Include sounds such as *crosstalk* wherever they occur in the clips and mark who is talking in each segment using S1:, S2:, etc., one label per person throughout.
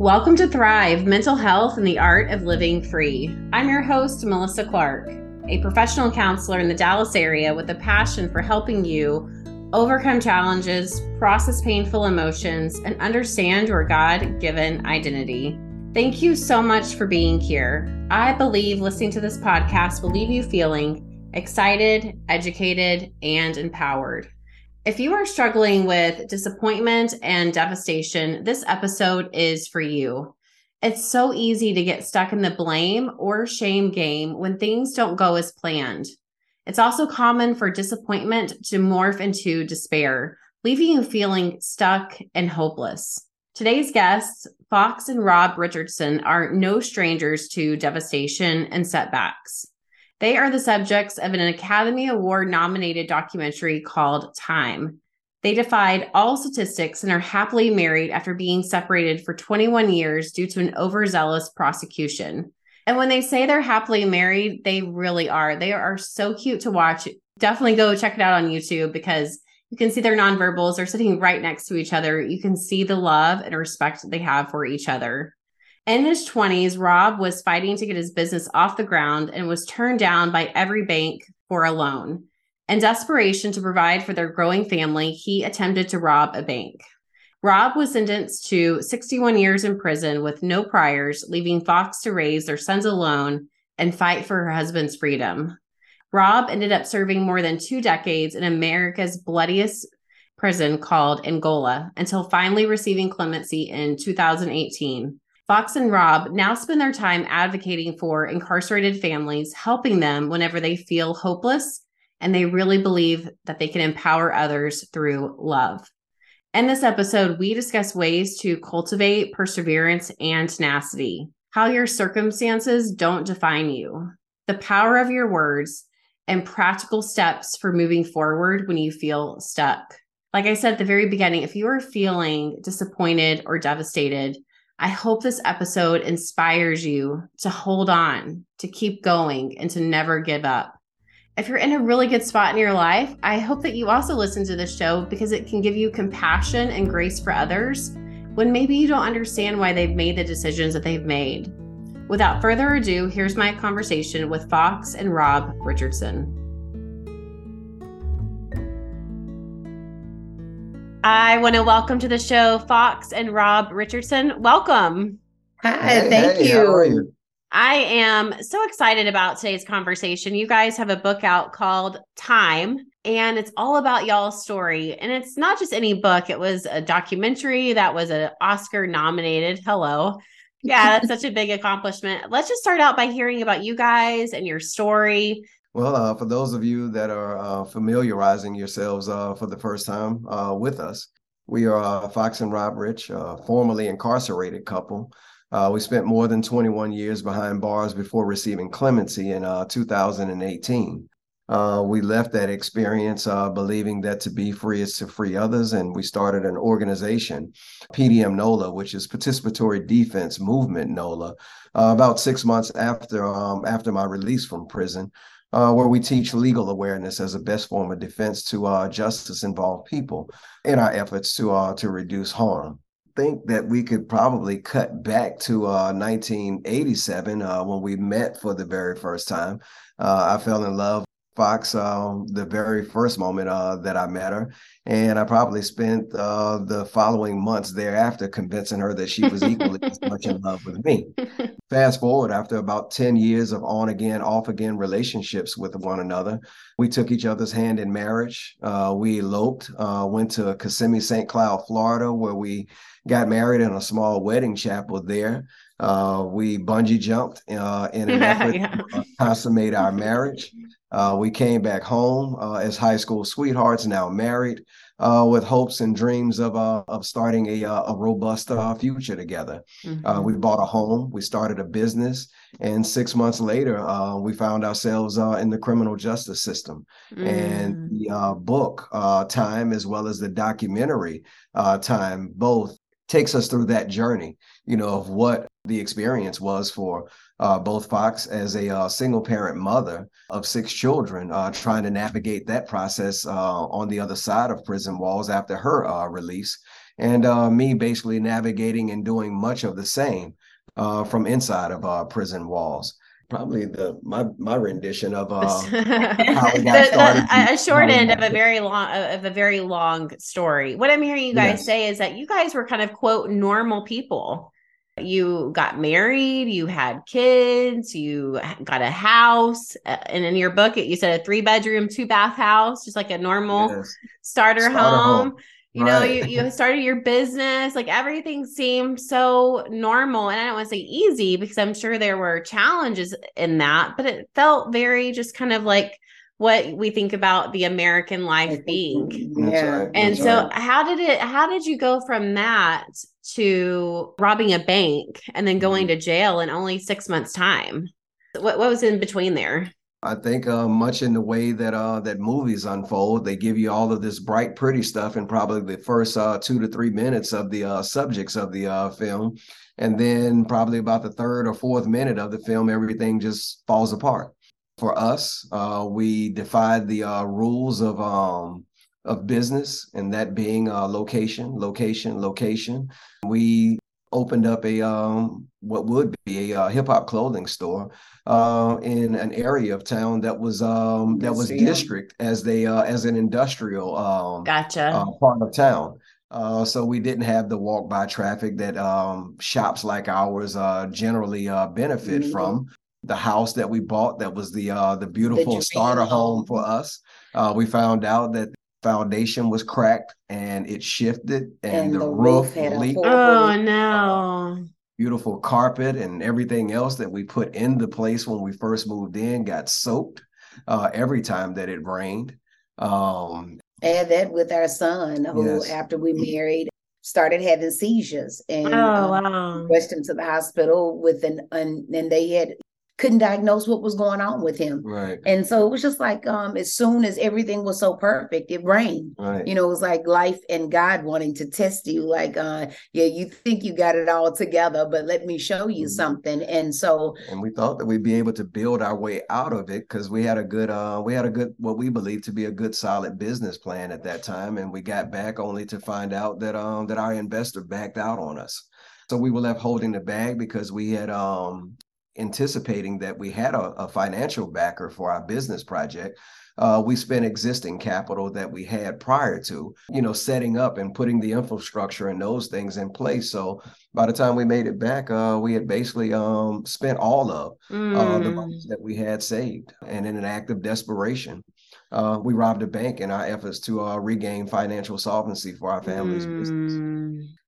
S1: Welcome to Thrive Mental Health and the Art of Living Free. I'm your host, Melissa Clark, a professional counselor in the Dallas area with a passion for helping you overcome challenges, process painful emotions, and understand your God given identity. Thank you so much for being here. I believe listening to this podcast will leave you feeling excited, educated, and empowered. If you are struggling with disappointment and devastation, this episode is for you. It's so easy to get stuck in the blame or shame game when things don't go as planned. It's also common for disappointment to morph into despair, leaving you feeling stuck and hopeless. Today's guests, Fox and Rob Richardson, are no strangers to devastation and setbacks. They are the subjects of an Academy Award nominated documentary called Time. They defied all statistics and are happily married after being separated for 21 years due to an overzealous prosecution. And when they say they're happily married, they really are. They are so cute to watch. Definitely go check it out on YouTube because you can see their nonverbals They're sitting right next to each other. You can see the love and respect they have for each other. In his 20s, Rob was fighting to get his business off the ground and was turned down by every bank for a loan. In desperation to provide for their growing family, he attempted to rob a bank. Rob was sentenced to 61 years in prison with no priors, leaving Fox to raise their sons alone and fight for her husband's freedom. Rob ended up serving more than two decades in America's bloodiest prison called Angola until finally receiving clemency in 2018. Fox and Rob now spend their time advocating for incarcerated families, helping them whenever they feel hopeless and they really believe that they can empower others through love. In this episode, we discuss ways to cultivate perseverance and tenacity, how your circumstances don't define you, the power of your words, and practical steps for moving forward when you feel stuck. Like I said at the very beginning, if you are feeling disappointed or devastated, I hope this episode inspires you to hold on, to keep going, and to never give up. If you're in a really good spot in your life, I hope that you also listen to this show because it can give you compassion and grace for others when maybe you don't understand why they've made the decisions that they've made. Without further ado, here's my conversation with Fox and Rob Richardson. I want to welcome to the show Fox and Rob Richardson. Welcome.
S2: Hi, hey, thank hey, you.
S1: you. I am so excited about today's conversation. You guys have a book out called Time, and it's all about y'all's story. And it's not just any book, it was a documentary that was an Oscar nominated. Hello. Yeah, that's such a big accomplishment. Let's just start out by hearing about you guys and your story.
S2: Well, uh, for those of you that are uh, familiarizing yourselves uh, for the first time uh, with us, we are Fox and Rob Rich, a formerly incarcerated couple. Uh, we spent more than 21 years behind bars before receiving clemency in uh, 2018. we left that experience believing that to be free is to free others, and we started an organization, PDM NOLA, which is Participatory Defense Movement NOLA, about six months after um, after my release from prison uh, where we teach legal awareness as a best form of defense to uh, justice involved people in our efforts to uh, to reduce harm. Think that we could probably cut back to 1987 uh, uh, when we met for the very first time. Uh, I fell in love Fox uh, the very first moment uh, that I met her. And I probably spent uh, the following months thereafter convincing her that she was equally as *laughs* much in love with me. Fast forward, after about 10 years of on again, off again relationships with one another, we took each other's hand in marriage. Uh, we eloped, uh, went to Kissimmee, St. Cloud, Florida, where we got married in a small wedding chapel there. Uh, we bungee jumped uh, in an effort *laughs* yeah. to consummate our marriage. Uh, we came back home uh, as high school sweethearts, now married, uh, with hopes and dreams of uh, of starting a uh, a robust uh, future together. Mm-hmm. we bought a home, we started a business, and six months later, we found ourselves in the criminal justice system. Mm. And the book time, as well as the documentary time, both takes us through that journey. You know of what the experience was for uh, both Fox as a uh, single parent mother of six children, uh, trying to navigate that process uh, on the other side of prison walls after her uh, release, and uh, me basically navigating and doing much of the same from inside of prison walls probably the my my rendition of uh, *laughs* how
S1: we got started. a short end of a very long of a very long story. What I'm hearing you guys yes. say is that you guys were kind of quote normal people. You got married, you had kids, you got a house, uh, and in your book, you said a three bedroom, two bath house, just like a normal yes. starter, starter, home. home you know you, you *laughs* started your business like everything seemed so normal and i don't want to say easy because i'm sure there were challenges in that but it felt very just kind of like what we think about the american life being
S2: yeah right.
S1: and so right. how did it how did you go from that to robbing a bank and then going mm-hmm. to jail in only six months time what, what was in between there
S2: I think uh, much in the way that uh, that movies unfold, they give you all of this bright, pretty stuff in probably the first uh, two to three minutes of the uh, subjects of the uh, film, and then probably about the third or fourth minute of the film, everything just falls apart. For us, uh, we defied the rules of um, of business, and that being location, location, location. We opened up a um, what would be a uh, hip hop clothing store uh, in an area of town that was um, that was district as they uh, as an industrial um,
S1: gotcha
S2: uh, part of town. Uh, so we didn't have the walk by traffic that um, shops like ours uh, generally benefit mm-hmm. from. The house that we bought that was the the beautiful the starter home for us. we found out that foundation was cracked and it shifted and, and the, the, roof, roof leaked.
S1: Oh no.
S2: Beautiful carpet and everything else that we put in the place when we first moved in got soaked uh, every time that it rained. Um,
S3: Add that with our son, who yes. after we married started having seizures and oh, um, wow. rushed him to the hospital with an, an and they had couldn't diagnose what was going on with him.
S2: Right.
S3: And so it was just like um as soon as everything was so perfect, it rained.
S2: Right.
S3: You know, it was like life and God wanting to test you, like uh, yeah, you think you got it all together, but let me show you mm-hmm. something. And so
S2: and we thought that we'd be able to build our way out of it because we had a good uh we had a good what we believed to be a good solid business plan at that time. And we got back only to find out that um that our investor backed out on us. So we were left holding the bag because we had um anticipating that we had a, a financial backer for our business project. Uh, we spent existing capital that we had prior to, you know, setting up and putting the infrastructure and those things in place. So by the time we made it back, uh, we had basically um, spent all of mm. uh, the money mm. that we had saved. And in an act of desperation, uh, we robbed a bank in our efforts to uh, regain financial solvency for our family's mm. business.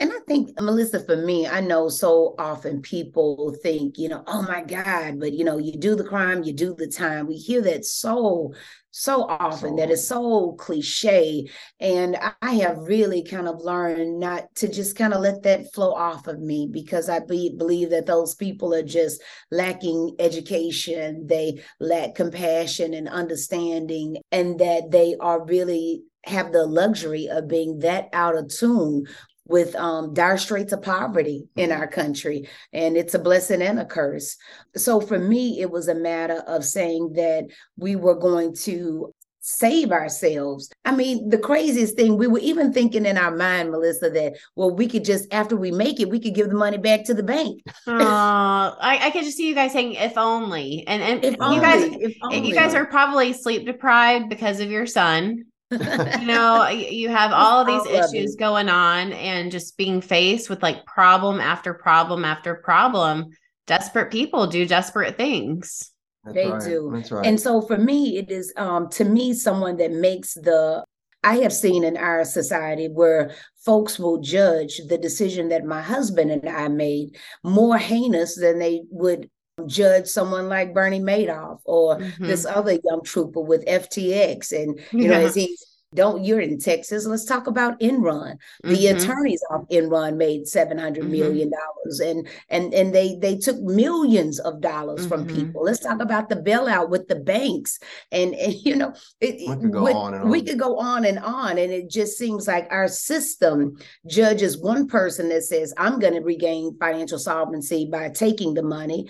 S3: And I think, Melissa, for me, I know so often people think, you know, oh my God, but you know, you do the crime, you do the time. We hear that so, so often so, that is so cliche. And I have really kind of learned not to just kind of let that flow off of me because I be, believe that those people are just lacking education, they lack compassion and understanding, and that they are really have the luxury of being that out of tune with um, dire straits of poverty in mm-hmm. our country. And it's a blessing and a curse. So for me, it was a matter of saying that we were going to save ourselves. I mean, the craziest thing, we were even thinking in our mind, Melissa, that, well, we could just, after we make it, we could give the money back to the bank.
S1: uh, I, I could just see you guys saying, if only. And, and if you only, guys, you guys are probably sleep deprived because of your son you know, you have all of these issues going on and just being faced with like problem after problem after problem. Desperate people do desperate things.
S3: That's they right. do. That's right. And so for me, it is um to me someone that makes the I have seen in our society where folks will judge the decision that my husband and I made more heinous than they would judge someone like Bernie Madoff or mm-hmm. this other young trooper with FTX. And, you yeah. know, as he's don't you're in Texas. Let's talk about Enron. The mm-hmm. attorneys of Enron made seven hundred mm-hmm. million dollars, and and and they they took millions of dollars mm-hmm. from people. Let's talk about the bailout with the banks, and, and you know it, we could go with, on and on. We could go on and on, and it just seems like our system judges one person that says I'm going to regain financial solvency by taking the money,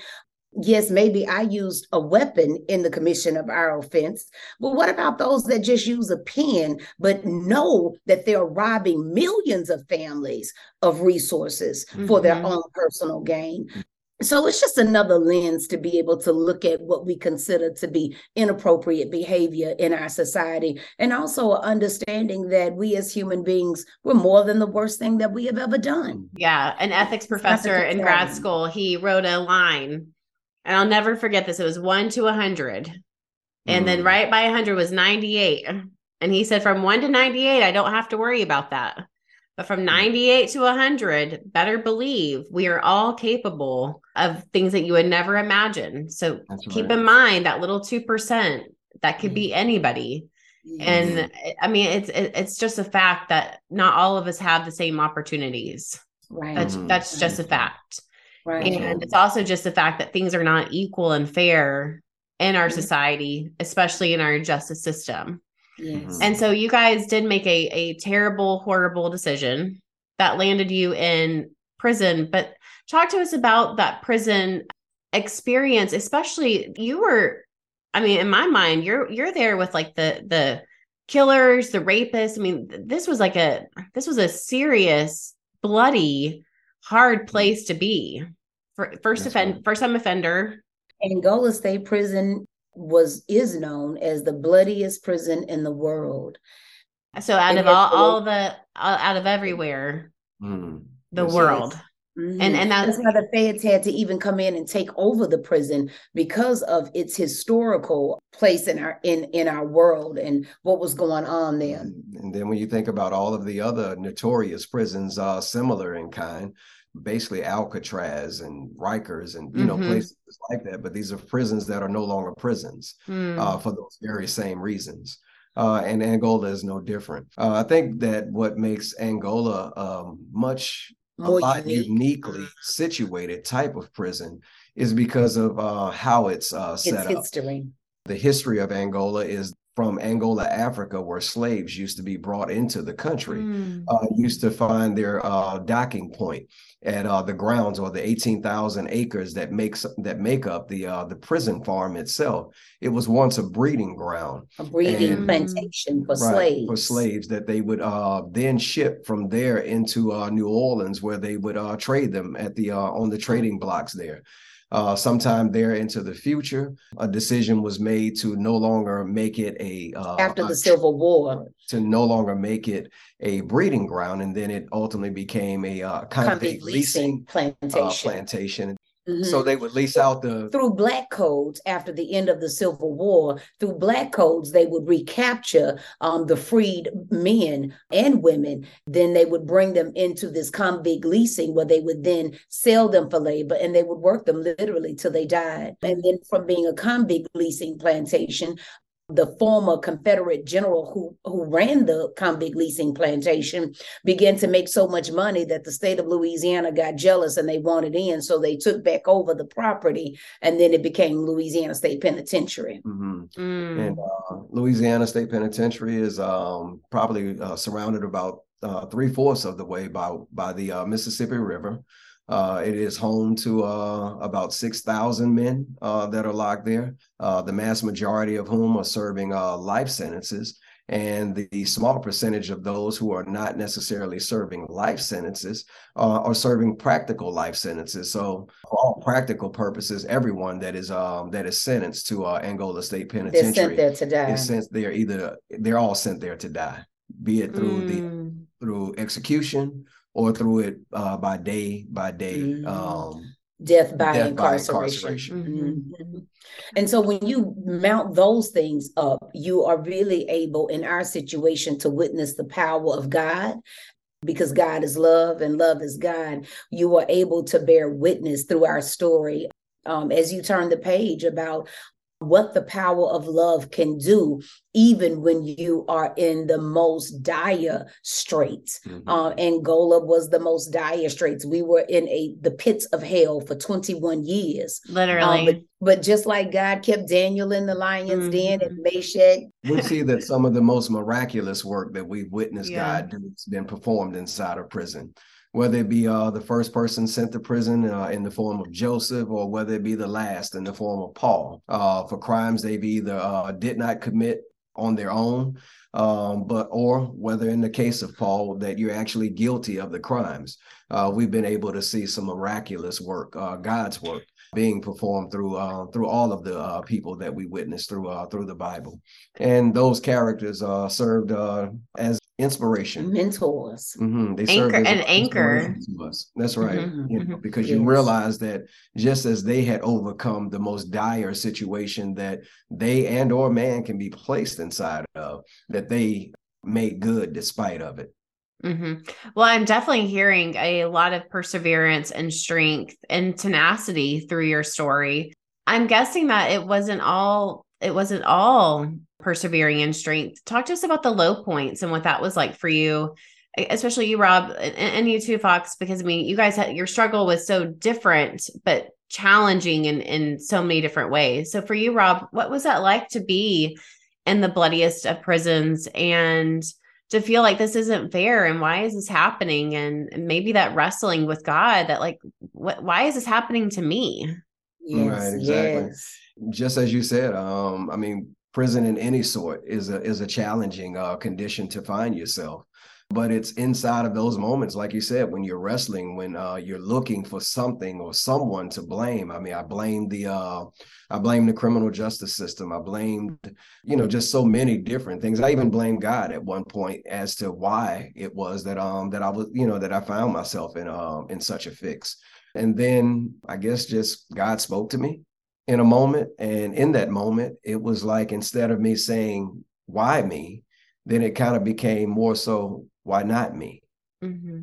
S3: yes, maybe I used a weapon in the commission of our offense, but what about those that just use a pen but know that they're robbing millions of families of resources mm-hmm. for their mm-hmm. own personal gain? So it's just another lens to be able to look at what we consider to be inappropriate behavior in our society. And also understanding that we as human beings, we're more than the worst thing that we have ever done.
S1: Yeah. An ethics professor in grad school, he wrote a line, and I'll never forget this. It was one to a hundred. And mm. then right by 100 was 98. And he said, from one to 98, I don't have to worry about that. But from 98 to 100, better believe we are all capable of things that you would never imagine. So That's keep right. in mind that little 2% that could be mm-hmm. anybody. And I mean, it's it's just a fact that not all of us have the same opportunities. Right. That's that's just a fact. Right. And it's also just the fact that things are not equal and fair in our mm-hmm. society, especially in our justice system. Yes. And so you guys did make a a terrible, horrible decision that landed you in prison. But talk to us about that prison experience, especially you were, I mean, in my mind, you're you're there with like the the killers, the rapists. I mean, this was like a this was a serious, bloody, hard place to be. For first offend right. first time offender.
S3: Angola State Prison was is known as the bloodiest prison in the world.
S1: So out and of all, all the out of everywhere, mm. the world.
S3: Mm-hmm. And and that's, that's why the feds had to even come in and take over the prison because of its historical place in our in in our world and what was going on there.
S2: And then when you think about all of the other notorious prisons, uh, similar in kind, basically Alcatraz and Rikers and you know mm-hmm. places like that. But these are prisons that are no longer prisons mm. uh, for those very same reasons. Uh, and Angola is no different. Uh, I think that what makes Angola um, much a lot unique. uniquely situated type of prison is because of uh, how it's uh, set
S3: its up. History.
S2: The history of Angola is from Angola, Africa, where slaves used to be brought into the country, mm. uh, used to find their uh, docking point at uh, the grounds or the 18,000 acres that makes that make up the uh, the prison farm itself. It was once a breeding ground,
S3: a breeding and, plantation for right, slaves.
S2: For slaves that they would uh, then ship from there into uh, New Orleans, where they would trade them at the on the trading blocks there. Uh, sometime there into the future, a decision was made to no longer make it a
S3: uh, after the a, Civil War
S2: to no longer make it a breeding ground, and then it ultimately became a uh, convict leasing, leasing uh, plantation. plantation. Mm-hmm. So they would lease out the
S3: through black codes after the end of the Civil War. Through black codes, they would recapture um, the freed men and women. Then they would bring them into this convict leasing, where they would then sell them for labor, and they would work them literally till they died. And then from being a convict leasing plantation, the former Confederate general who, who ran the convict leasing plantation began to make so much money that the state of Louisiana got jealous and they wanted in. So they took back over the property and then it became Louisiana State Penitentiary.
S2: Mm-hmm. Mm. And uh, Louisiana State Penitentiary is um, probably uh, surrounded about uh, three fourths of the way by, by the uh, Mississippi River. Uh, it is home to uh, about 6,000 men uh, that are locked there, uh, the mass majority of whom are serving uh, life sentences. And the, the, small percentage of those who are not necessarily serving life sentences uh, are serving practical life sentences. So, for all practical purposes, everyone that is um, that is sentenced to Angola State Penitentiary
S3: they're sent there to die.
S2: Is sent there either they're all sent there to die, be it through mm. the through execution or through it uh, by day by day. Mm-hmm. Um,
S3: death by death incarceration. By incarceration. Mm-hmm. mm-hmm. And so when you mount those things up, you are really able in our situation to witness the power of God. Because God is love and love is God, you are able to bear witness through our story um, as you turn the page about what the power of love can do even when you are in the most dire straits. Mm-hmm. Uh, Angola was the most dire straits. We were in a the pits of hell for 21 years.
S1: Literally.
S3: Um, but, but, just like God kept Daniel in the lion's mm-hmm. den and Meshach.
S2: We see that some of the most miraculous work that we've witnessed yeah. God do has been performed inside of prison whether it be uh, the first person sent to prison uh, in the form of Joseph, or whether it be the last in the form of Paul, uh, for crimes they've either uh, did not commit on their own, um, but or whether in the case of Paul that you're actually guilty of the crimes. Uh, we've been able to see some miraculous work, uh, God's work, being performed through uh, through all of the uh, people that we witnessed through uh, through the Bible, and those characters served as inspiration,
S3: mentors.
S2: Mm-hmm.
S1: They anchor served an anchor
S2: to us. That's right, mm-hmm. you know, mm-hmm. because yes. you realize that just as they had overcome the most dire situation that they and or man can be placed inside of, that they made good despite of it.
S1: Mm-hmm. Well, I'm definitely hearing a lot of perseverance and strength and tenacity through your story. I'm guessing that it wasn't all it wasn't all persevering and strength. Talk to us about the low points and what that was like for you, especially you, Rob, and, and you too, Fox, because I mean, you guys had your struggle was so different, but challenging in in so many different ways. So for you, Rob, what was that like to be in the bloodiest of prisons and to feel like this isn't fair and why is this happening and maybe that wrestling with god that like what why is this happening to me
S2: yes, right exactly yes. Just as you said um i mean prison in any sort is a is a challenging uh, condition to find yourself. But it's inside of those moments like you said when you're wrestling when uh, you're looking for something or someone to blame. I mean i blame the uh, i blame the criminal justice system. I blamed you know just so many different things. I even blamed god at one point as to why it was that um that i was you know that i found myself in um in such a fix. And then i guess just god spoke to me in a moment and in that moment it was like instead of me saying why me then it kind of became more so why not me? Mm-hmm.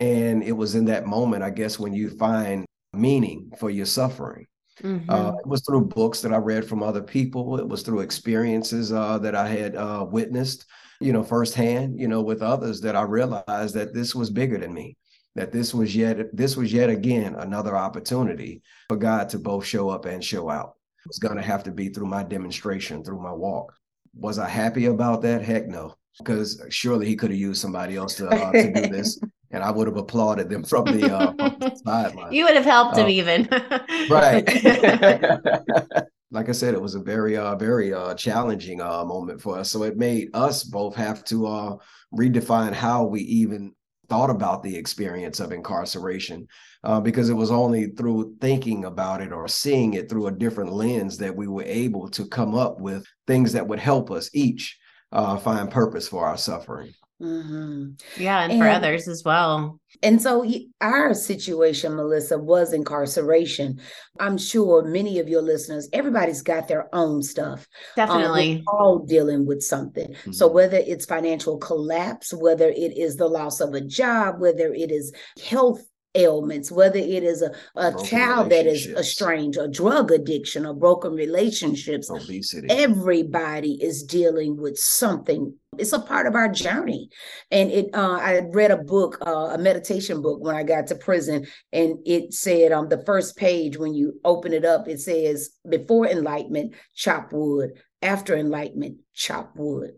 S2: And it was in that moment, I guess, when you find meaning for your suffering. Mm-hmm. Uh, it was through books that I read from other people. It was through experiences uh, that I had uh, witnessed, you know, firsthand, you know, with others that I realized that this was bigger than me. That this was yet this was yet again another opportunity for God to both show up and show out. It was going to have to be through my demonstration, through my walk. Was I happy about that? Heck no because surely he could have used somebody else to, uh, to do this. *laughs* and I would have applauded them from the, uh, the *laughs* sideline.
S1: You would have helped him uh, even.
S2: right. *laughs* like I said, it was a very, uh, very uh, challenging uh, moment for us. So it made us both have to uh, redefine how we even thought about the experience of incarceration uh, because it was only through thinking about it or seeing it through a different lens that we were able to come up with things that would help us each uh, find purpose for our suffering.
S1: Mm-hmm. Yeah, and, and, for others as well.
S3: And so, our situation, Melissa, was incarceration. I'm sure many of your listeners, everybody's got their own stuff.
S1: Definitely.
S3: Um, all dealing with something. Mm-hmm. So, whether it's financial collapse, whether it is the loss of a job, whether it is health ailments, whether it is a, a child that is estranged, a drug addiction, or broken relationships,
S2: obesity.
S3: Everybody is dealing with something. It's a part of our journey. And it uh, I read a book, uh, a meditation book when I got to prison, and it said on the first page, when you open it up, it says before enlightenment, chop wood. After enlightenment, chop wood.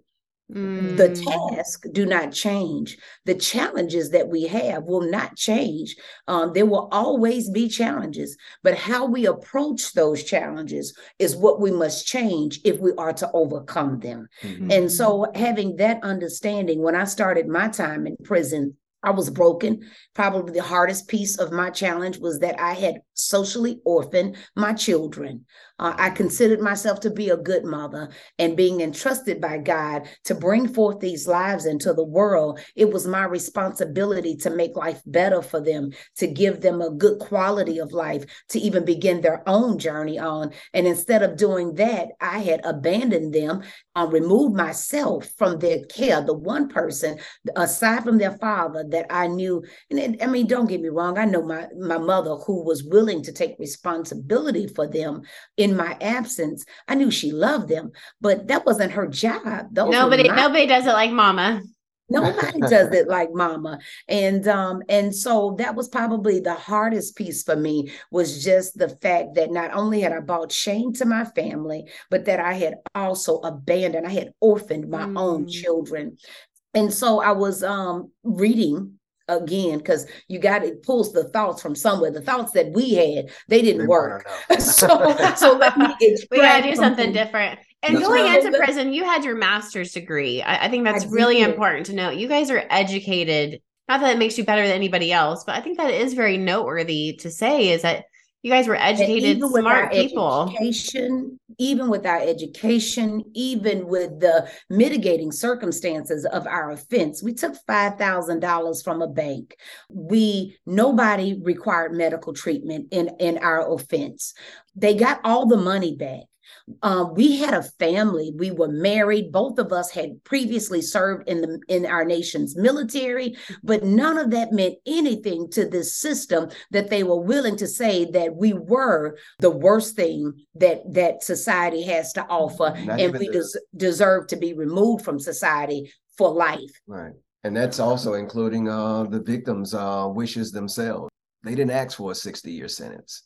S3: The mm. task do not change. The challenges that we have will not change. Um, there will always be challenges, but how we approach those challenges is what we must change if we are to overcome them. Mm-hmm. And so, having that understanding, when I started my time in prison, I was broken. Probably the hardest piece of my challenge was that I had socially orphaned my children. Uh, I considered myself to be a good mother and being entrusted by God to bring forth these lives into the world. It was my responsibility to make life better for them, to give them a good quality of life, to even begin their own journey on. And instead of doing that, I had abandoned them, uh, removed myself from their care. The one person, aside from their father, that I knew. And it, I mean, don't get me wrong. I know my my mother, who was willing to take responsibility for them in my absence. I knew she loved them, but that wasn't her job.
S1: Those nobody, my- nobody does it like mama.
S3: Nobody *laughs* does it like mama. And um, and so that was probably the hardest piece for me was just the fact that not only had I brought shame to my family, but that I had also abandoned, I had orphaned my mm. own children. And so I was um reading again because you got it pulls the thoughts from somewhere. The thoughts that we had, they didn't they work. *laughs* so so let me *laughs*
S1: we gotta do something different. And That's going into prison, you had your master's degree. I, I think that's I really important to note. You guys are educated. Not that it makes you better than anybody else, but I think that is very noteworthy to say is that you guys were educated, smart people.
S3: Education, even with our education, even with the mitigating circumstances of our offense, we took five thousand dollars from a bank. We nobody required medical treatment in in our offense. They got all the money back. Um, we had a family. We were married. Both of us had previously served in the in our nation's military, but none of that meant anything to this system that they were willing to say that we were the worst thing that that society has to offer, Not and we des- deserve to be removed from society for life.
S2: Right, and that's also including uh, the victims' uh, wishes themselves. They didn't ask for a sixty-year sentence.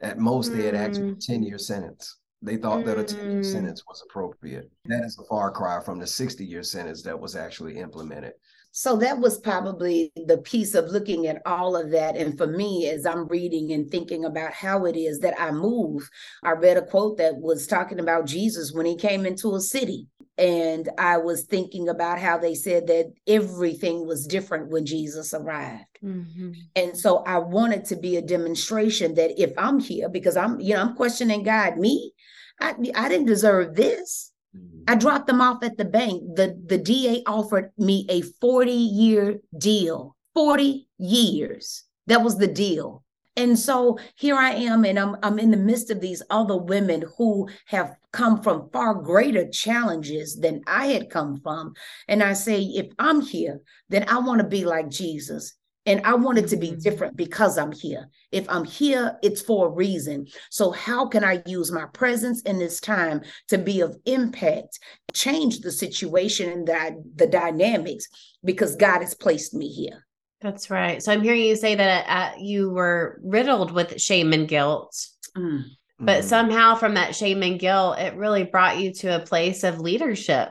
S2: At most, they had asked for a mm. ten-year sentence. They thought that a 10 year mm. sentence was appropriate. That is a far cry from the 60 year sentence that was actually implemented.
S3: So that was probably the piece of looking at all of that. And for me, as I'm reading and thinking about how it is that I move, I read a quote that was talking about Jesus when he came into a city. And I was thinking about how they said that everything was different when Jesus arrived. Mm-hmm. And so I wanted to be a demonstration that if I'm here, because I'm, you know, I'm questioning God, me, I, I didn't deserve this. I mm-hmm. dropped them off at the bank. The, the DA offered me a 40 year deal, 40 years. That was the deal. And so here I am, and I'm, I'm in the midst of these other women who have come from far greater challenges than I had come from. And I say, if I'm here, then I want to be like Jesus. And I want it to be mm-hmm. different because I'm here. If I'm here, it's for a reason. So, how can I use my presence in this time to be of impact, change the situation and the, the dynamics because God has placed me here?
S1: That's right. So, I'm hearing you say that uh, you were riddled with shame and guilt. Mm. But mm-hmm. somehow, from that shame and guilt, it really brought you to a place of leadership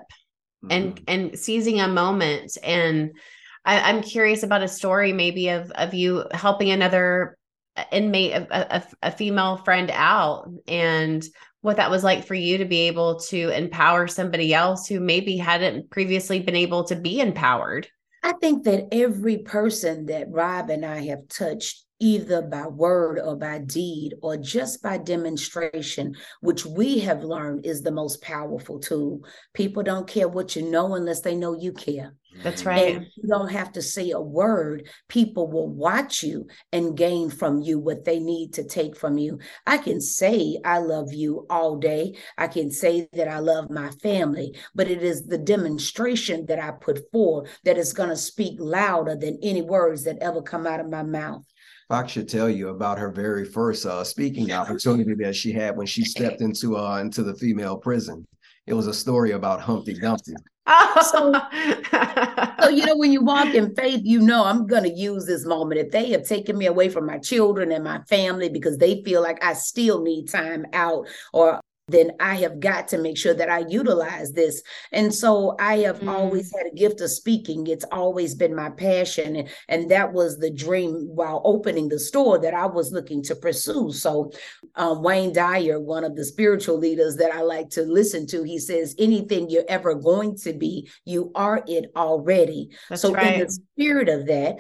S1: mm-hmm. and and seizing a moment and I, am curious about a story maybe of of you helping another uh, inmate, a, a, a female friend out, and what that was like for you to be able to empower somebody else who maybe hadn't previously been able to be empowered.
S3: I think that every person that Rob and I have touched either by word or by deed or just by demonstration, which we have learned is the most powerful tool. People don't care what you know unless they know you care.
S1: That's right. And
S3: you don't have to say a word. People will watch you and gain from you what they need to take from you. I can say I love you all day. I can say that I love my family, but it is the demonstration that I put forth that is going to speak louder than any words that ever come out of my mouth.
S2: Fox should tell you about her very first uh, speaking opportunity that she had when she *laughs* stepped into uh, into the female prison. It was a story about Humpty Dumpty.
S3: So, *laughs* so you know when you walk in faith you know i'm going to use this moment. If they have taken me away from my children and my family because they feel like i still need time out or then I have got to make sure that I utilize this. And so I have mm. always had a gift of speaking. It's always been my passion. And, and that was the dream while opening the store that I was looking to pursue. So um, Wayne Dyer, one of the spiritual leaders that I like to listen to, he says, anything you're ever going to be, you are it already. That's so right. in the spirit of that,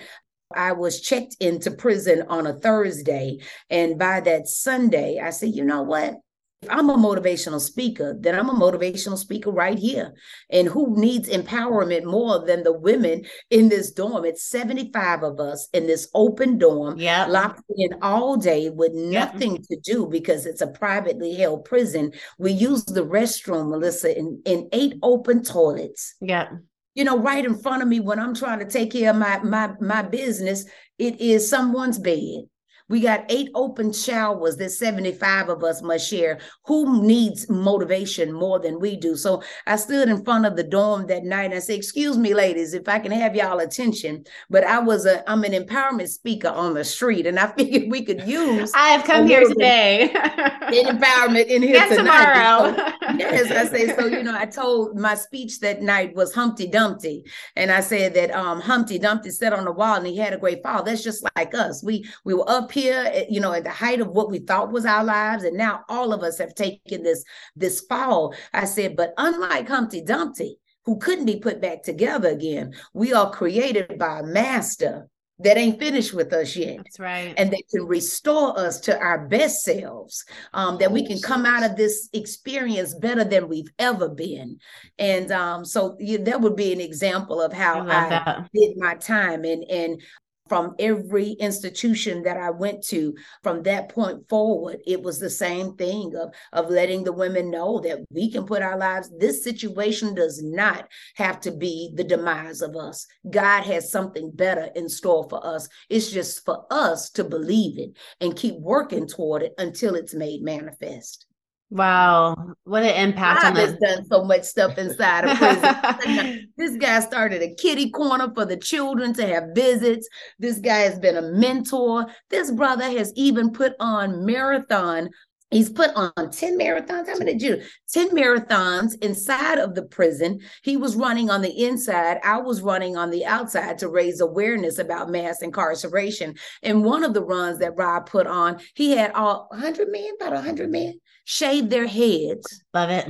S3: I was checked into prison on a Thursday. And by that Sunday, I said, you know what? If I'm a motivational speaker, then I'm a motivational speaker right here. And who needs empowerment more than the women in this dorm? It's 75 of us in this open dorm,
S1: yep.
S3: locked in all day with nothing yep. to do because it's a privately held prison. We use the restroom, Melissa, in, in eight open toilets.
S1: Yeah
S3: you know, right in front of me when I'm trying to take care of my my my business, it is someone's bed. We got eight open showers that 75 of us must share. Who needs motivation more than we do? So I stood in front of the dorm that night and I said, Excuse me, ladies, if I can have y'all attention. But I was a I'm an empowerment speaker on the street, and I *laughs* figured we could use
S1: I have come here today.
S3: empowerment in here
S1: and
S3: tonight.
S1: tomorrow.
S3: So, yes, I say so. You know, I told my speech that night was Humpty Dumpty, and I said that um Humpty Dumpty sat on the wall and he had a great fall. That's just like us. We we were up here, you know, at the height of what we thought was our lives, and now all of us have taken this this fall. I said, but unlike Humpty Dumpty, who couldn't be put back together again, we are created by a master that ain't finished with us yet.
S1: That's right.
S3: And that can restore us to our best selves, um, that we can come out of this experience better than we've ever been. And um, so yeah, that would be an example of how
S1: I,
S3: I did my time. And and from every institution that I went to from that point forward, it was the same thing of, of letting the women know that we can put our lives, this situation does not have to be the demise of us. God has something better in store for us. It's just for us to believe it and keep working toward it until it's made manifest.
S1: Wow, what an impact
S3: God
S1: on
S3: has done so much stuff inside of prison. *laughs* this guy started a kitty corner for the children to have visits. This guy has been a mentor. This brother has even put on marathon. He's put on 10 marathons. How many did you? 10 marathons inside of the prison. He was running on the inside. I was running on the outside to raise awareness about mass incarceration. And one of the runs that Rob put on, he had all 100 men, about 100 men shave their heads.
S1: Love it.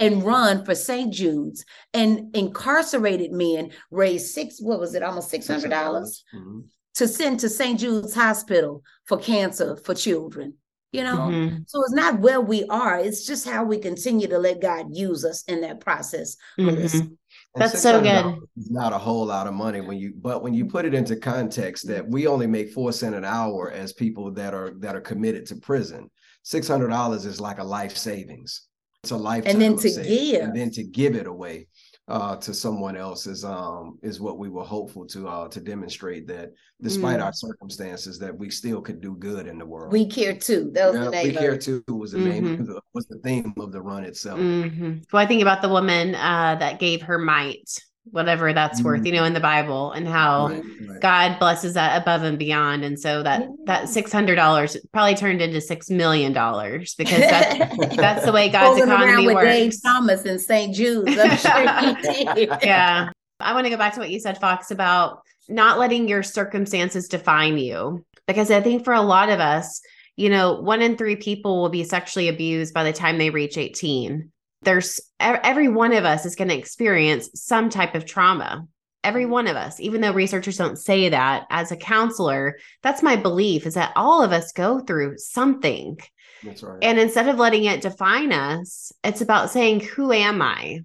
S3: And run for St. Jude's, and incarcerated men raised six. What was it? Almost six hundred dollars
S2: mm-hmm.
S3: to send to St. Jude's Hospital for cancer for children. You know,
S1: Mm-hmm.
S3: so it's not where we are; it's just how we continue to let God use us in that process. Melissa.
S1: Mhm. That's so good.
S2: $600 Not a whole lot of money when you, but when you put it into context that we only make four cent an hour as people that are that are committed to prison. Six hundred dollars is like a life savings. It's a lifetime.
S3: And then to
S2: savings.
S3: give.
S2: and then to give it away uh, to someone else is um is what we were hopeful to uh to demonstrate that despite
S1: Mm.
S2: our circumstances that we still could do good in the world.
S3: We care too. That was
S2: Yeah,
S3: the
S2: we
S3: name of
S2: care too was the name of the, was the theme of the run itself.
S1: Mhm. Well, I think about the woman uh, that gave her might, whatever that's worth,
S2: Mhm.
S1: you know, in the Bible, and how
S2: Right, right.
S1: God blesses that above and beyond, and so that that six hundred dollars probably turned into six million dollars because that's *laughs* that's the way God's economy
S3: with Dave
S1: works.
S3: Thomas and St. Jude's. I'm sure he *laughs* did.
S1: yeah. I want to go back to what you said, Fox, about not letting your circumstances define you. Because I think for a lot of us, you know, one in three people will be sexually abused by the time they reach 18. There's every one of us is going to experience some type of trauma. Every one of us, even though researchers don't say that, as a counselor, that's my belief is that all of us go through something.
S2: That's right.
S1: And instead of letting it define us, it's about saying, Who am I?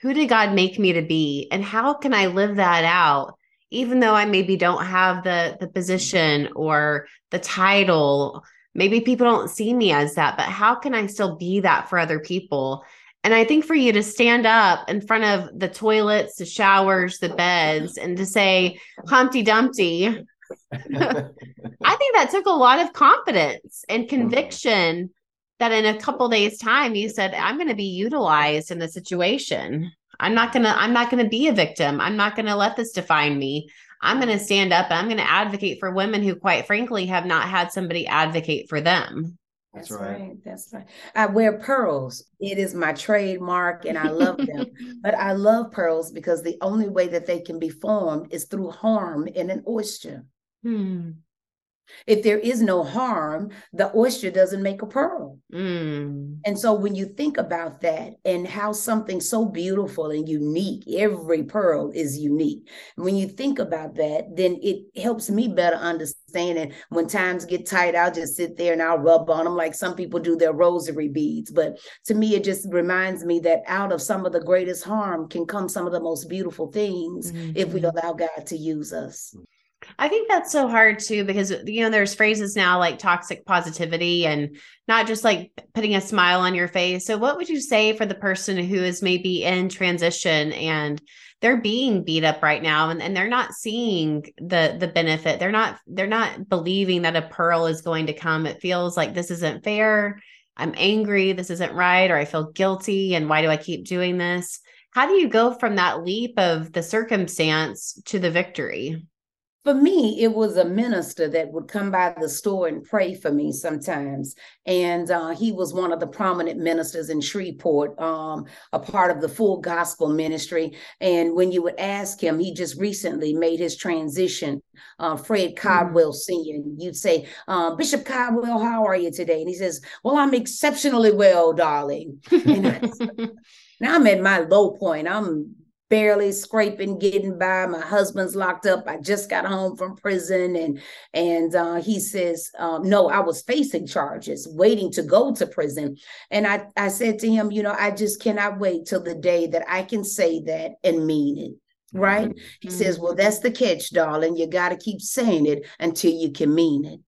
S1: Who did God make me to be? And how can I live that out? Even though I maybe don't have the the position or the title, maybe people don't see me as that, but how can I still be that for other people? And I think for you to stand up in front of the toilets, the showers, the beds, and to say, Humpty Dumpty, I think that took a lot of confidence and mm-hmm. conviction that in a couple days time you said I'm going to be utilized in the situation. I'm not going to I'm not going to be a victim. I'm not going to let this define me. I'm going to stand up and I'm going to advocate for women who quite frankly have not had somebody advocate for them.
S2: That's
S3: That's
S2: right.
S3: right. That's right. I wear pearls. It is my trademark and I love them. *laughs* But I love pearls because the only way that they can be formed is through harm in an oyster.
S1: Hmm.
S3: If there is no harm, the oyster doesn't make a pearl.
S1: Mm.
S3: And so when you think about that and how something so beautiful and unique, every pearl is unique. When you think about that, then it helps me better understand it. When times get tight, I'll just sit there and I'll rub on them like some people do their rosary beads. But to me, it just reminds me that out of some of the greatest harm can come some of the most beautiful things if we
S1: Mhm.
S3: allow God to use us.
S1: I think that's so hard too because you know there's phrases now like toxic positivity and not just like putting a smile on your face. So what would you say for the person who is maybe in transition and they're being beat up right now and, and they're not seeing the the benefit. They're not they're not believing that a pearl is going to come. It feels like this isn't fair. I'm angry, this isn't right or I feel guilty and why do I keep doing this? How do you go from that leap of the circumstance to the victory?
S3: For me, it was a minister that would come by the store and pray for me sometimes. And uh, he was one of the prominent ministers in Shreveport, um, a part of the full gospel ministry. And when you would ask him, he just recently made his transition, uh, Fred mm-hmm. Caldwell Sr. You'd say, uh, Bishop Caldwell, how are you today? And he says, Well, I'm exceptionally well, darling. *laughs* *laughs* Now I'm at my low point. I'm barely scraping getting by. My husband's locked up. I just got home from prison and and uh, he says um, no i was facing charges waiting to go to prison. And i i said to him you know i just cannot wait till the day that i can say that and mean it. Right? Mm-hmm. he says well that's the catch darling. You got to keep saying it until you can mean it.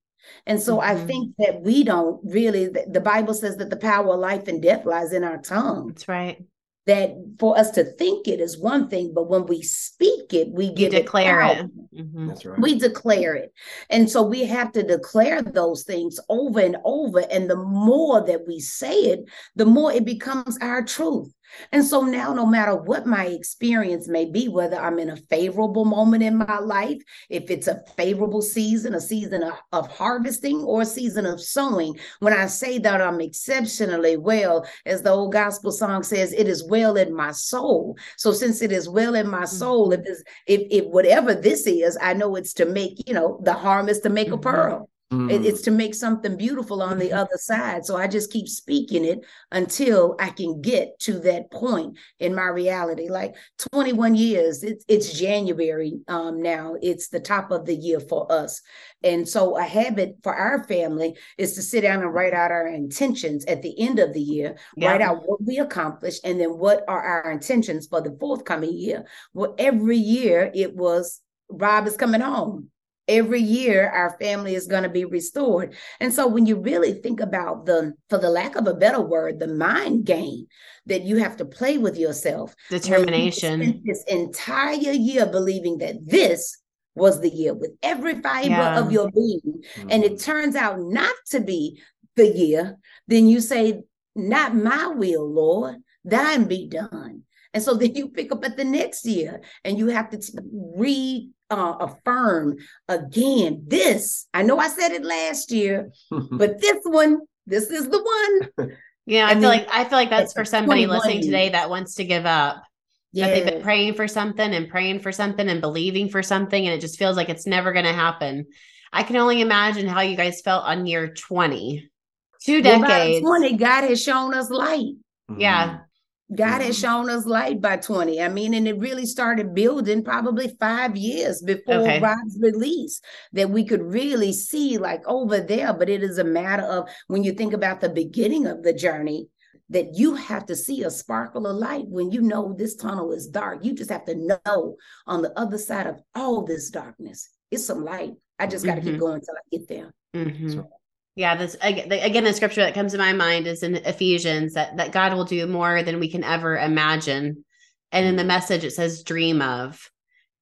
S3: And so mm-hmm. I think that we don't really, the Bible says that the power of life and death lies in our tongue.
S1: That's right
S3: that for us to think it is one thing, but when we speak it, we give
S1: you declare
S3: it.
S1: it.
S3: Mm-hmm. That's right. We declare it. And so we have to declare those things over and over. And the more that we say it, the more it becomes our truth. And so now, no matter what my experience may be, whether I'm in a favorable moment in my life, if it's a favorable season, a season of, of, harvesting, or a season of sowing, when I say that I'm exceptionally well, as the old gospel song says, it is well in my soul. So since it is well in my soul, if if, if whatever this is, I know it's to make, you know, the harvest to make mm-hmm. a pearl. Mm. It, it's to make something beautiful on the mm-hmm. other side. So I just keep speaking it until I can get to that point in my reality. Like 21 years, it's it's January um, now. It's the top of the year for us. And so a habit for our family is to sit down and write out our intentions at the end of the year, yeah. write out what we accomplished, and then what are our intentions for the forthcoming year. Well, every year it was Rob is coming home every year our family is going to be restored and so when you really think about the for the lack of a better word the mind game that you have to play with yourself
S1: determination
S3: this entire year believing that this was the year with every fiber yeah. of your being mm-hmm. and it mm-hmm. turns out not to be the year then you say not my will lord thine be done and so *laughs* then you pick up at the next year and you have to re uh, affirm again this. I know I said it last year, *laughs* but this one, this is the one.
S1: Yeah, I feel like I feel like that's for somebody listening today that wants to give up. Yeah. That they've been praying for something and praying for something and believing for something, and it just feels like it's never going to happen. I can only imagine how you guys felt on year 20. Two decades.
S3: Well, 20, God has shown us light.
S1: Yeah.
S3: God has mm-hmm. shown us light by 20. I mean, and it really started building probably five years before okay. Rob's release that we could really see like over there. But it is a matter of when you think about the beginning of the journey, that you have to see a sparkle of light when you know this tunnel is dark. You just have to know on the other side of all this darkness, it's some light. I just got to mm-hmm. keep going until I get there.
S1: Mm-hmm. So, yeah, this again, the scripture that comes to my mind is in Ephesians that that God will do more than we can ever imagine, and in the mm. message it says "dream of,"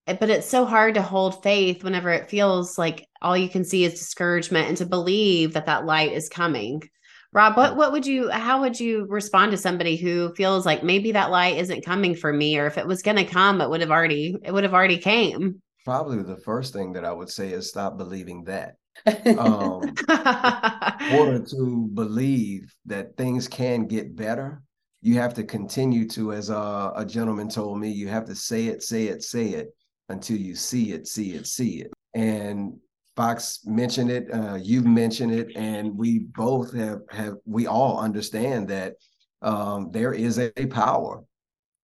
S1: but it's so hard to hold faith whenever it feels like all you can see is discouragement, and to believe that that light is coming. Rob, what what would you how would you respond to somebody who feels like maybe that light isn't coming for me, or if it was going to come, it would have already it would have already came.
S2: Probably the first thing that I would say is stop believing that um, *laughs* order to believe that things can get better, you have to continue to, as a, a gentleman told me, you have to say it, say it, say it until you see it, see it, see it. And Fox mentioned it, uh, you've mentioned it, and we both have have we all understand that um, there is a power,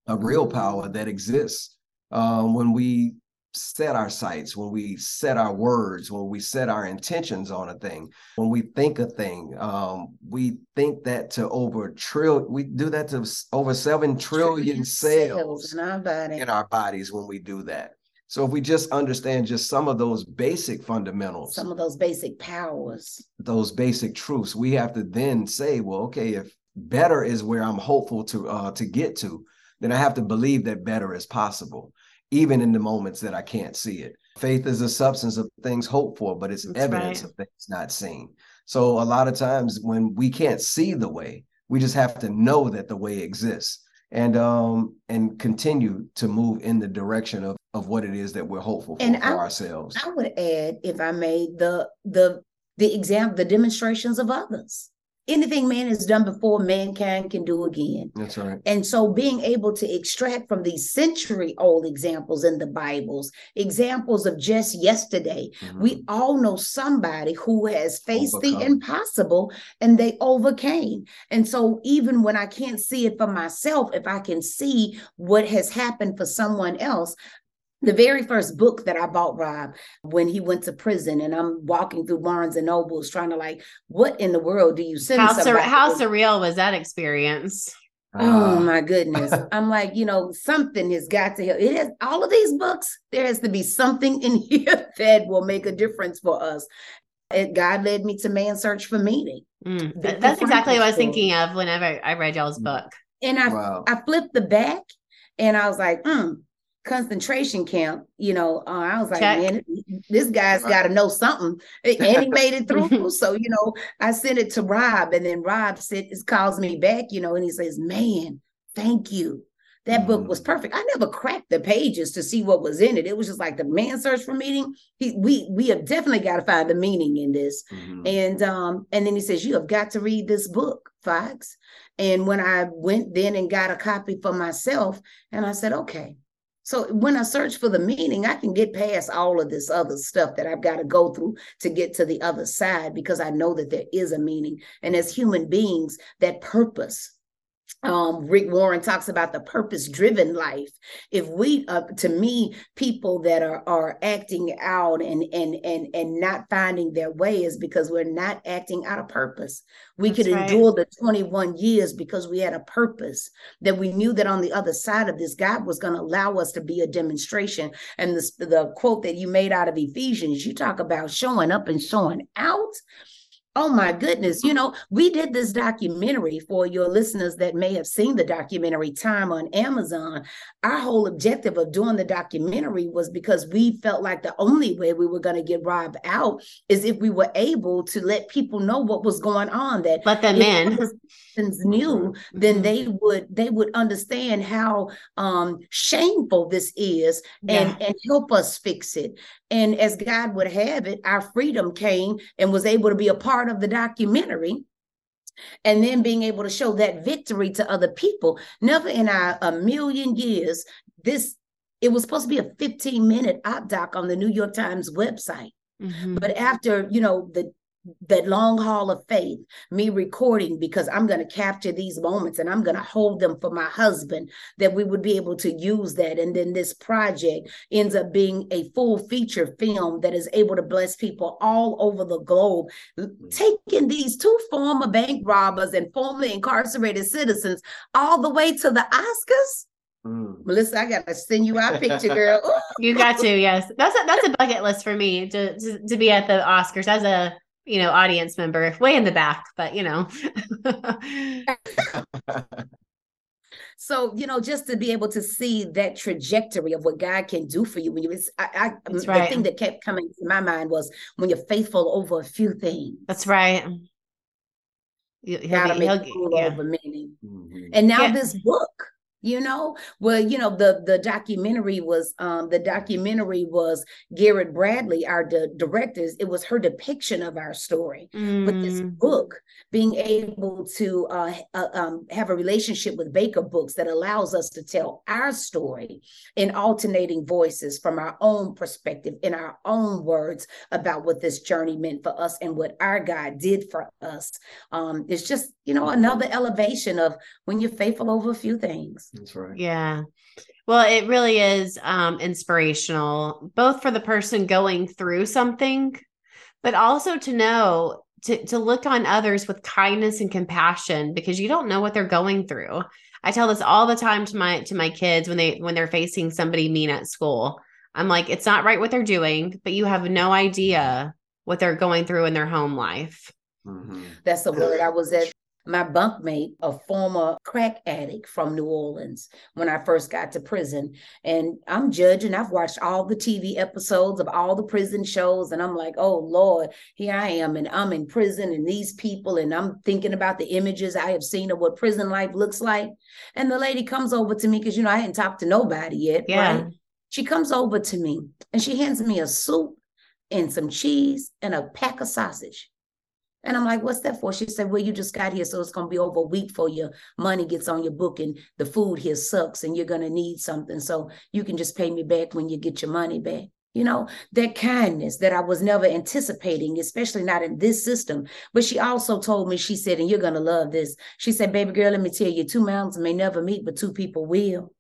S2: a real power that exists um, when we set our sights, when we set our words, when we set our intentions on a thing, when we think a thing, um, we think that to over trillion, we do that to over seven *laughs* trillion cells
S3: in our, body.
S2: in our bodies when we do that. So if we just understand just some of those basic fundamentals,
S3: some of those basic powers,
S2: those basic truths, we have to then say, well, okay, if better is where I'm hopeful to uh, to get to, then I have to believe that better is possible, even in the moments that I can't see it. Faith is a substance of things hoped for, but it's That's evidence right. of things not seen. So a lot of times when we can't see the way, we just have to know that the way exists and um and continue to move in the direction of of what it is that we're hopeful for, and for I, ourselves.
S3: I would add, if I may, the the the example, the demonstrations of others anything man has done before, mankind can do again.
S2: That's right.
S3: And so being able to extract from these century old examples in the Bibles, examples of just yesterday, mm-hmm. we all know somebody who has faced Overcome. the impossible and they overcame. And so even when I can't see it for myself, if I can see what has happened for someone else, the very first book that I bought Rob when he went to prison, and I'm walking through Barnes and Nobles trying to like, what in the world do you send?
S1: How, sur- how surreal was that experience?
S3: Oh my goodness. I'm like, you know, something has got to help. It has all of these books, there has to be something in *laughs* here that will make a difference for us. And God led me to Man Search for Meaning.
S1: Mm, that's exactly what I was thinking of whenever I read y'all's book.
S3: And I wow. I flipped the back and I was like, hmm, concentration camp, you know, uh, I was like, Check. man, this guy's got to know something. And he made it through. *laughs* so, you know, I sent it to Rob, and then Rob said, calls me back, you know, and he says, man, thank you. That book was mm. perfect. I never cracked the pages to see what was in it. It was just like the man search for meaning. He, we we have definitely got to find the meaning in this. Mm-hmm. And um and then he says you have got to read this book, Fox. And when I went then and got a copy for myself, and I said, okay, so when I search for the meaning, I can get past all of this other stuff that I've got to go through to get to the other side because I know that there is a meaning. And as human beings, that purpose um, Rick Warren talks about the purpose driven life. If we, uh, to me, people that are are acting out and and and and not finding their way is because we're not acting out of purpose. We That's could right. endure the 21 years because we had a purpose that we knew that on the other side of this, God was going to allow us to be a demonstration. And the, the quote that you made out of Ephesians, you talk about showing up and showing out. Oh my goodness. You know, we did this documentary for your listeners that may have seen the documentary Time on Amazon. Our whole objective of doing the documentary was because we felt like the only way we were going to get Rob out is if we were able to let people know what was going on. That
S1: let them in
S3: knew, then mm-hmm. they would they would understand how um shameful this is and yeah. and help us fix it. And as God would have it, our freedom came and was able to be a part of the documentary and then being able to show that victory to other people. Never in our a million years, this it was supposed to be a 15 minute op doc on the New York Times website. Mm-hmm. But after, you know, the that long haul of faith, me recording because I'm going to capture these moments and I'm going to hold them for my husband, that we would be able to use that. And then this project ends up being a full feature film that is able to bless people all over the globe, mm. taking these two former bank robbers and formerly incarcerated citizens all the way to the Oscars. Mm. Melissa, I gotta send you our picture, girl. *laughs*
S1: you got to, yes. That's a that's a bucket list for me to, to to be at the Oscars as a you know, audience member way in the back, but you know. *laughs*
S3: so, you know, just to be able to see that trajectory of what God can do for you when you it's I, I the right. thing that kept coming to my mind was when you're faithful over a few things.
S1: That's right.
S3: He'll, gotta be, make he'll, yeah. over many. Mm-hmm. And now yeah. this book you know well you know the the documentary was um the documentary was garrett bradley our di- directors it was her depiction of our story mm. but this mm. book being able to uh, uh, um, have a relationship with baker books that allows us to tell our story in alternating voices from our own perspective in our own words about what this journey meant for us and what our god did for us um it's just you know another elevation of when you're faithful over a few things
S2: that's right.
S1: Yeah. Well, it really is um, inspirational, both for the person going through something, but also to know to, to look on others with kindness and compassion because you don't know what they're going through. I tell this all the time to my to my kids when they when they're facing somebody mean at school. I'm like, it's not right what they're doing, but you have no idea what they're going through in their home life.
S3: Mm-hmm. That's the word. I was at my bunkmate, a former crack addict from New Orleans, when I first got to prison. And I'm judging, I've watched all the TV episodes of all the prison shows, and I'm like, oh Lord, here I am, and I'm in prison, and these people, and I'm thinking about the images I have seen of what prison life looks like. And the lady comes over to me because, you know, I hadn't talked to nobody yet, yeah. right? She comes over to me and she hands me a soup and some cheese and a pack of sausage. And I'm like, what's that for? She said, well, you just got here, so it's going to be over a week for your money gets on your book and the food here sucks and you're going to need something. So you can just pay me back when you get your money back. You know, that kindness that I was never anticipating, especially not in this system. But she also told me, she said, and you're going to love this. She said, baby girl, let me tell you, two mountains may never meet, but two people will.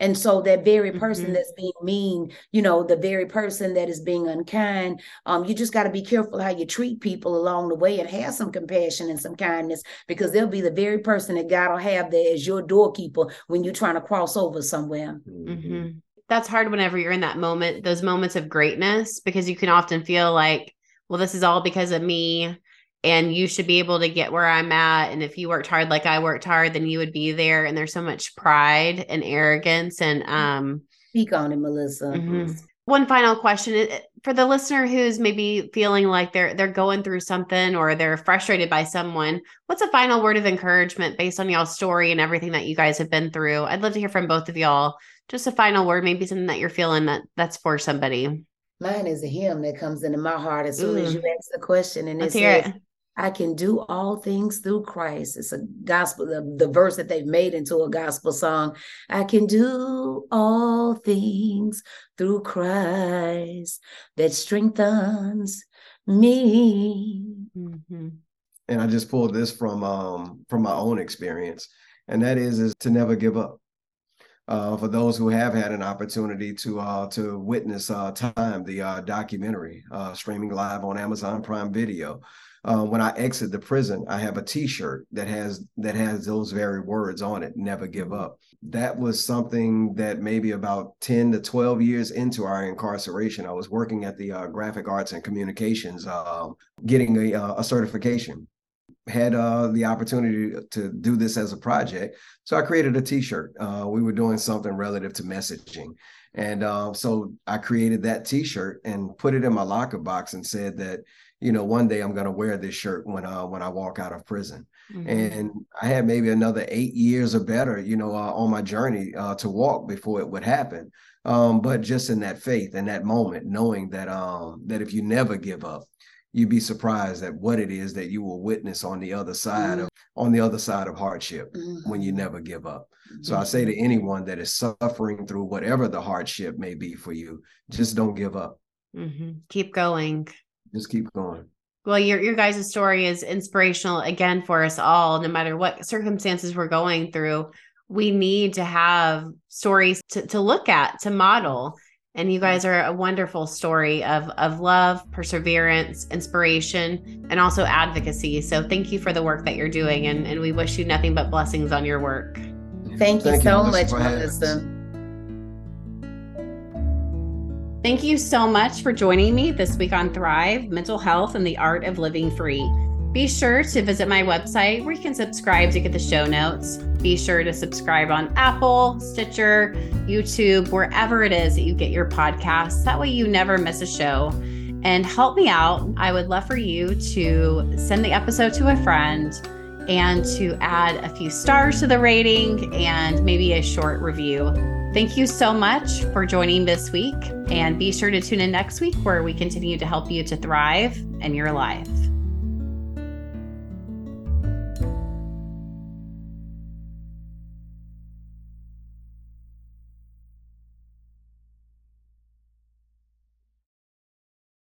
S3: And so that very person mm-hmm. that's being mean, you know, the very person that is being unkind, um, you just got to be careful how you treat people along the way and have some compassion and some kindness because they'll be the very person that God will have there as your doorkeeper when you're trying to cross over somewhere.
S1: Mm-hmm. That's hard whenever you're in that moment, those moments of greatness, because you can often feel like, well, this is all because of me and you should be able to get where I'm at. And if you worked hard like I worked hard, then you would be there. And there's so much pride and arrogance. And um,
S3: speak on it, Melissa. Mm-hmm.
S1: One final question for the listener who's maybe feeling like they're they're going through something or they're frustrated by someone. What's a final word of encouragement based on y'all's story and everything that you guys have been through? I'd love to hear from both of y'all. Just a final word, maybe something that you're feeling that that's for somebody.
S3: Mine is a hymn that comes into my heart as soon as you ask the question, and it says, it. I can do all things through Christ. It's a gospel, the, the verse that they've made into a gospel song. I can do all things through Christ that strengthens me.
S2: Mm-hmm. And I just pulled this from um, from my own experience, and that is is to never give up. Uh, for those who have had an opportunity to uh, to witness uh, Time, the uh, documentary uh, streaming live on Amazon Prime Video uh, when I exit the prison, I have a T-shirt that has that has those very words on it. Never give up. That was something that maybe about ten to twelve years into our incarceration, I was working at the uh, Graphic Arts and Communications, uh, getting a, uh, a certification. Had uh, the opportunity to do this as a project, so I created a T-shirt. Uh, we were doing something relative to messaging, and so I created that T-shirt and put it in my locker box and said that you know, one day I'm going to wear this shirt when uh when I walk out of prison. Mm-hmm. And I had maybe another eight years or better, you know, uh, on my journey uh, to walk before it would happen. Um, but just in that faith, in that moment, knowing that um that if you never give up, you'd be surprised at what it is that you will witness on the other side mm-hmm. of on the other side of hardship mm-hmm. when you never give up. So I say to mm-hmm. anyone that is suffering through whatever the hardship may be for you, just don't give up.
S1: Mm-hmm. Keep going
S2: just keep going.
S1: Well, your your guys' story is inspirational again for us all, no matter what circumstances we're going through. We need to have stories to, to look at, to model. And you guys are a wonderful story of, of love, perseverance, inspiration, and also advocacy. So thank you for the work that you're doing. And, and we wish you nothing but blessings on your work.
S3: Thank you thank so you, much, Melissa.
S1: Thank you so much for joining me this week on Thrive Mental Health and the Art of Living Free. Be sure to visit my website where you can subscribe to get the show notes. Be sure to subscribe on Apple, Stitcher, YouTube, wherever it is that you get your podcasts. That way you never miss a show. And help me out. I would love for you to send the episode to a friend and to add a few stars to the rating and maybe a short review. Thank you so much for joining this week, and be sure to tune in next week where we continue to help you to thrive in your life.